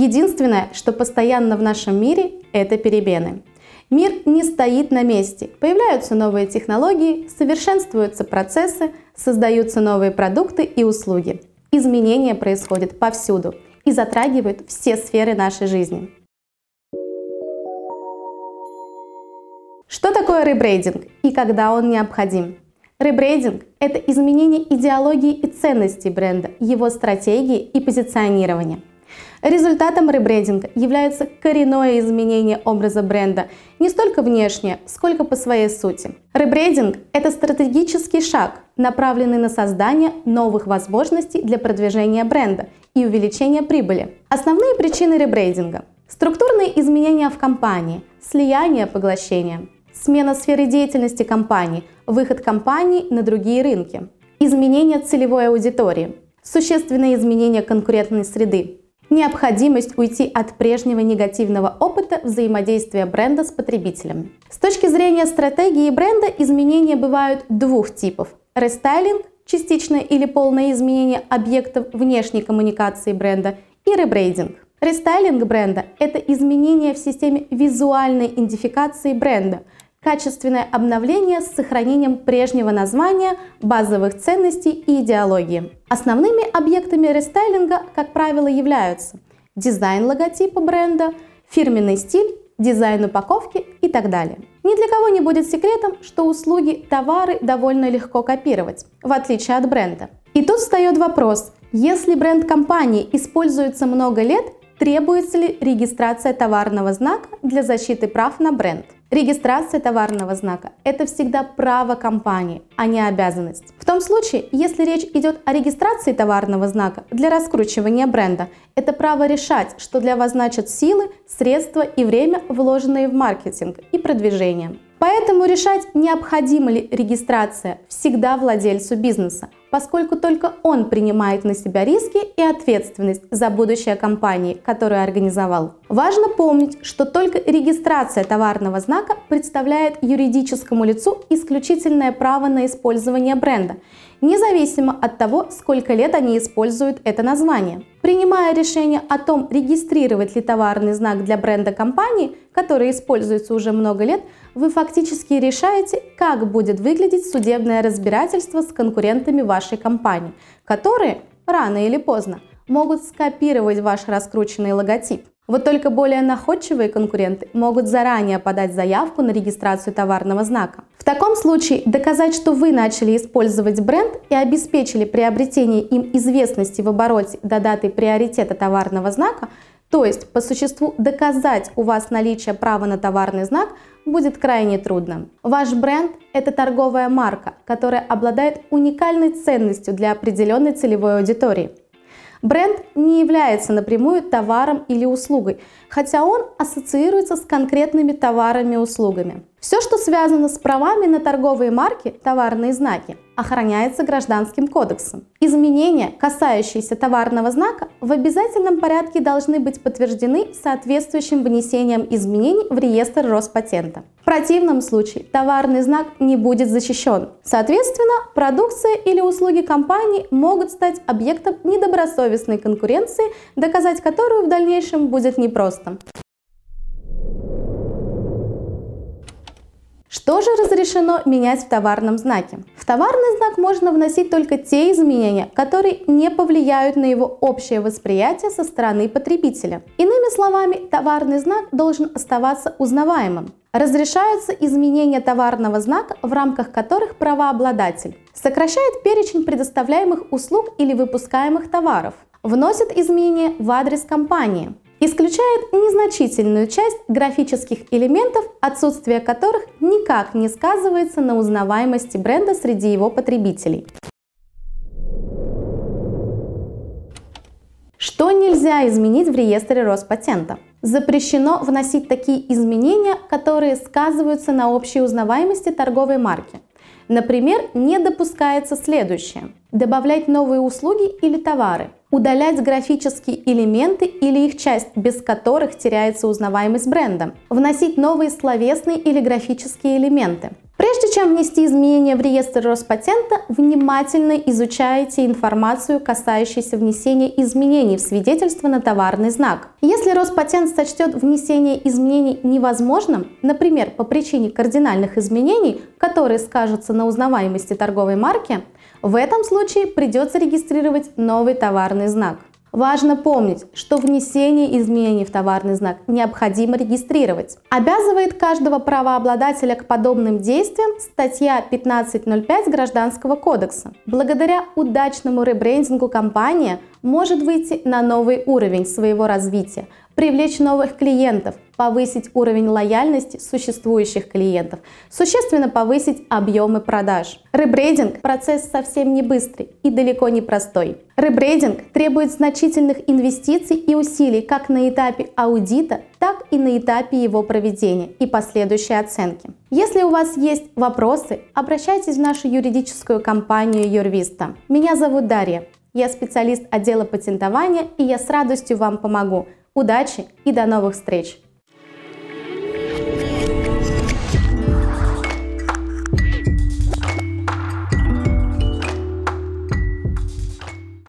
Единственное, что постоянно в нашем мире, это перемены. Мир не стоит на месте. Появляются новые технологии, совершенствуются процессы, создаются новые продукты и услуги. Изменения происходят повсюду и затрагивают все сферы нашей жизни. Что такое ребрейдинг и когда он необходим? Ребрейдинг – это изменение идеологии и ценностей бренда, его стратегии и позиционирования. Результатом ребрендинга является коренное изменение образа бренда не столько внешне, сколько по своей сути. Ребрендинг – это стратегический шаг, направленный на создание новых возможностей для продвижения бренда и увеличения прибыли. Основные причины ребрендинга – структурные изменения в компании, слияние, поглощение, смена сферы деятельности компании, выход компании на другие рынки, изменение целевой аудитории, существенные изменения конкурентной среды, необходимость уйти от прежнего негативного опыта взаимодействия бренда с потребителем. С точки зрения стратегии бренда изменения бывают двух типов. Рестайлинг – частичное или полное изменение объектов внешней коммуникации бренда и ребрейдинг. Рестайлинг бренда – это изменение в системе визуальной идентификации бренда, качественное обновление с сохранением прежнего названия, базовых ценностей и идеологии. Основными объектами рестайлинга, как правило, являются дизайн логотипа бренда, фирменный стиль, дизайн упаковки и так далее. Ни для кого не будет секретом, что услуги, товары довольно легко копировать, в отличие от бренда. И тут встает вопрос, если бренд компании используется много лет, требуется ли регистрация товарного знака для защиты прав на бренд? Регистрация товарного знака – это всегда право компании, а не обязанность. В том случае, если речь идет о регистрации товарного знака для раскручивания бренда, это право решать, что для вас значат силы, средства и время, вложенные в маркетинг и продвижение. Поэтому решать, необходима ли регистрация, всегда владельцу бизнеса, поскольку только он принимает на себя риски и ответственность за будущее компании, которую организовал. Важно помнить, что только регистрация товарного знака представляет юридическому лицу исключительное право на использование бренда, независимо от того, сколько лет они используют это название. Принимая решение о том, регистрировать ли товарный знак для бренда компании, который используется уже много лет, вы фактически решаете, как будет выглядеть судебное разбирательство с конкурентами вашей компании, которые рано или поздно могут скопировать ваш раскрученный логотип. Вот только более находчивые конкуренты могут заранее подать заявку на регистрацию товарного знака. В таком случае доказать, что вы начали использовать бренд и обеспечили приобретение им известности в обороте до даты приоритета товарного знака, то есть по существу доказать у вас наличие права на товарный знак будет крайне трудно. Ваш бренд – это торговая марка, которая обладает уникальной ценностью для определенной целевой аудитории. Бренд не является напрямую товаром или услугой, хотя он ассоциируется с конкретными товарами и услугами. Все, что связано с правами на торговые марки, товарные знаки, охраняется Гражданским кодексом. Изменения, касающиеся товарного знака, в обязательном порядке должны быть подтверждены соответствующим внесением изменений в реестр Роспатента. В противном случае товарный знак не будет защищен. Соответственно, продукция или услуги компании могут стать объектом недобросовестной конкуренции, доказать которую в дальнейшем будет непросто. Что же разрешено менять в товарном знаке? В товарный знак можно вносить только те изменения, которые не повлияют на его общее восприятие со стороны потребителя. Иными словами, товарный знак должен оставаться узнаваемым. Разрешаются изменения товарного знака, в рамках которых правообладатель сокращает перечень предоставляемых услуг или выпускаемых товаров, вносит изменения в адрес компании, исключает незначительную часть графических элементов, отсутствие которых никак не сказывается на узнаваемости бренда среди его потребителей. Что нельзя изменить в реестре Роспатента? Запрещено вносить такие изменения, которые сказываются на общей узнаваемости торговой марки. Например, не допускается следующее. добавлять новые услуги или товары, удалять графические элементы или их часть, без которых теряется узнаваемость бренда, вносить новые словесные или графические элементы. Прежде чем внести изменения в реестр Роспатента, внимательно изучайте информацию, касающуюся внесения изменений в свидетельство на товарный знак. Если Роспатент сочтет внесение изменений невозможным, например, по причине кардинальных изменений, которые скажутся на узнаваемости торговой марки, в этом случае придется регистрировать новый товарный знак. Важно помнить, что внесение изменений в товарный знак необходимо регистрировать. Обязывает каждого правообладателя к подобным действиям статья 15.05 Гражданского кодекса. Благодаря удачному ребрендингу компания может выйти на новый уровень своего развития, привлечь новых клиентов, повысить уровень лояльности существующих клиентов, существенно повысить объемы продаж. Ребрейдинг – процесс совсем не быстрый и далеко не простой. Ребрейдинг требует значительных инвестиций и усилий как на этапе аудита, так и на этапе его проведения и последующей оценки. Если у вас есть вопросы, обращайтесь в нашу юридическую компанию Юрвиста. Меня зовут Дарья. Я специалист отдела патентования, и я с радостью вам помогу. Удачи и до новых встреч!